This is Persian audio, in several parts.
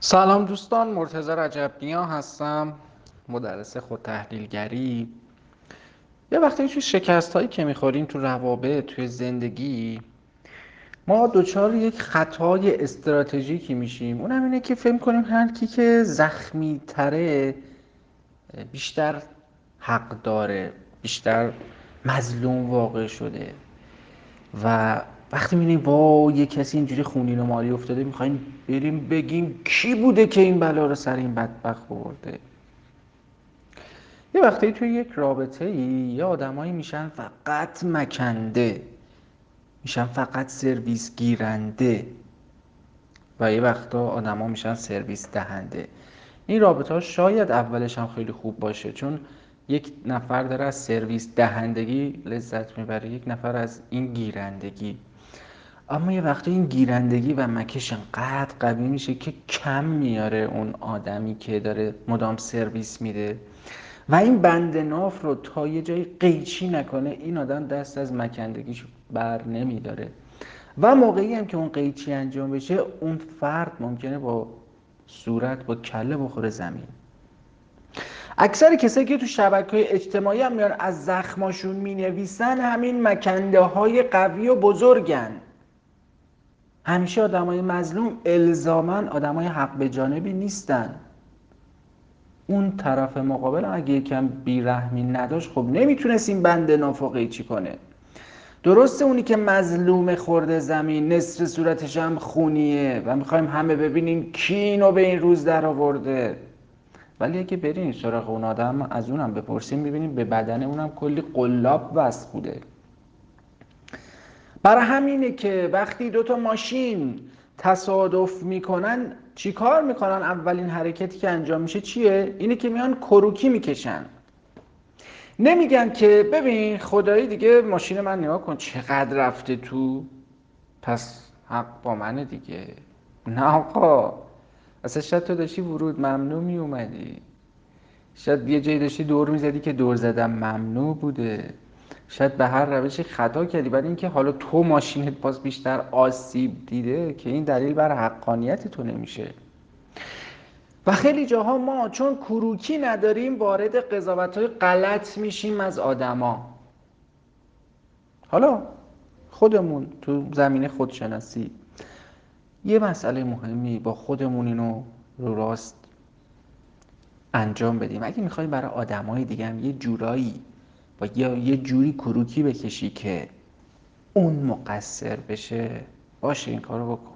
سلام دوستان مرتضی رجبنیا هستم مدرس خود تحلیلگری یه وقتی توی شکست هایی که می‌خوریم تو روابط توی زندگی ما دچار یک خطای استراتژیکی میشیم. اونم اینه که فهم کنیم هر کی که زخمی تره بیشتر حق داره بیشتر مظلوم واقع شده و وقتی می‌بینیم وا یه کسی اینجوری خونین و مالی افتاده می‌خوایم بریم بگیم کی بوده که این بلا رو سر این بدبخت برده یه وقتی توی یک رابطه ای یه آدمایی میشن فقط مکنده میشن فقط سرویس گیرنده و یه وقتا آدما میشن سرویس دهنده. این رابطه ها شاید اولش هم خیلی خوب باشه چون یک نفر داره از سرویس دهندگی لذت می‌بره یک نفر از این گیرندگی. اما یه وقتی این گیرندگی و مکش انقدر قوی میشه که کم میاره اون آدمی که داره مدام سرویس میده. و این بند ناف رو تا یه جایی قیچی نکنه این آدم دست از مکندگیش بر نمیداره. و موقعی هم که اون قیچی انجام بشه اون فرد ممکنه با صورت با کله بخوره زمین. اکثر کسایی که تو شبکه های اجتماعی هم میان از زخماشون می نویسن همین مکنده های قوی و بزرگن. همیشه آدمای مظلوم الزاما آدمای حق به جانبی نیستن. اون طرف مقابل اگه یکم بیرحمی نداشت خب نمی‌تونست این بند نافقه چی کنه. درسته اونی که مظلوم خورده زمین نصف صورتش هم خونیه و می‌خوایم همه ببینیم کی اینو به این روز در آورده ولی اگه برین سراغ اون آدم از اونم بپرسیم ببینیم به بدن اونم کلی قلاب وصل بوده. برای همینه که وقتی دوتا ماشین تصادف می‌کنن چیکار می‌کنن؟ اولین حرکتی که انجام میشه چیه؟ اینه که میان کروکی می‌کشن. نمیگن که ببین خدایی دیگه ماشین من نگاه کن چقدر رفته تو. پس حق با منه دیگه. نه آقا. اصلا شاید تو داشتی ورود ممنوع می اومدی شاید یه جایی داشتی دور می‌زدی که دور زدن ممنوع بوده. شاید به هر روشی خطا کردی بعد اینکه حالا تو ماشینت باز بیشتر آسیب دیده که این دلیل بر حقانیت تو نمیشه. و خیلی جاها ما چون کروکی نداریم وارد قضاوت های غلط میشیم از آدما. حالا خودمون تو زمینه خودشناسی یه مسئله مهمی با خودمون اینو رو راست انجام بدیم. اگه می‌خوای برای آدمای دیگه هم یه جورایی با یه جوری کروکی بکشی که اون مقصر بشه باشه این کارو بکن.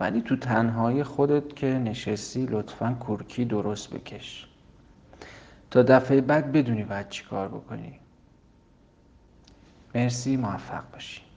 ولی تو تنهای خودت که نشستی لطفا کورکی درست بکش. تا دفعه بعد بدونی باید چی کار بکنی. مرسی موفق باشی.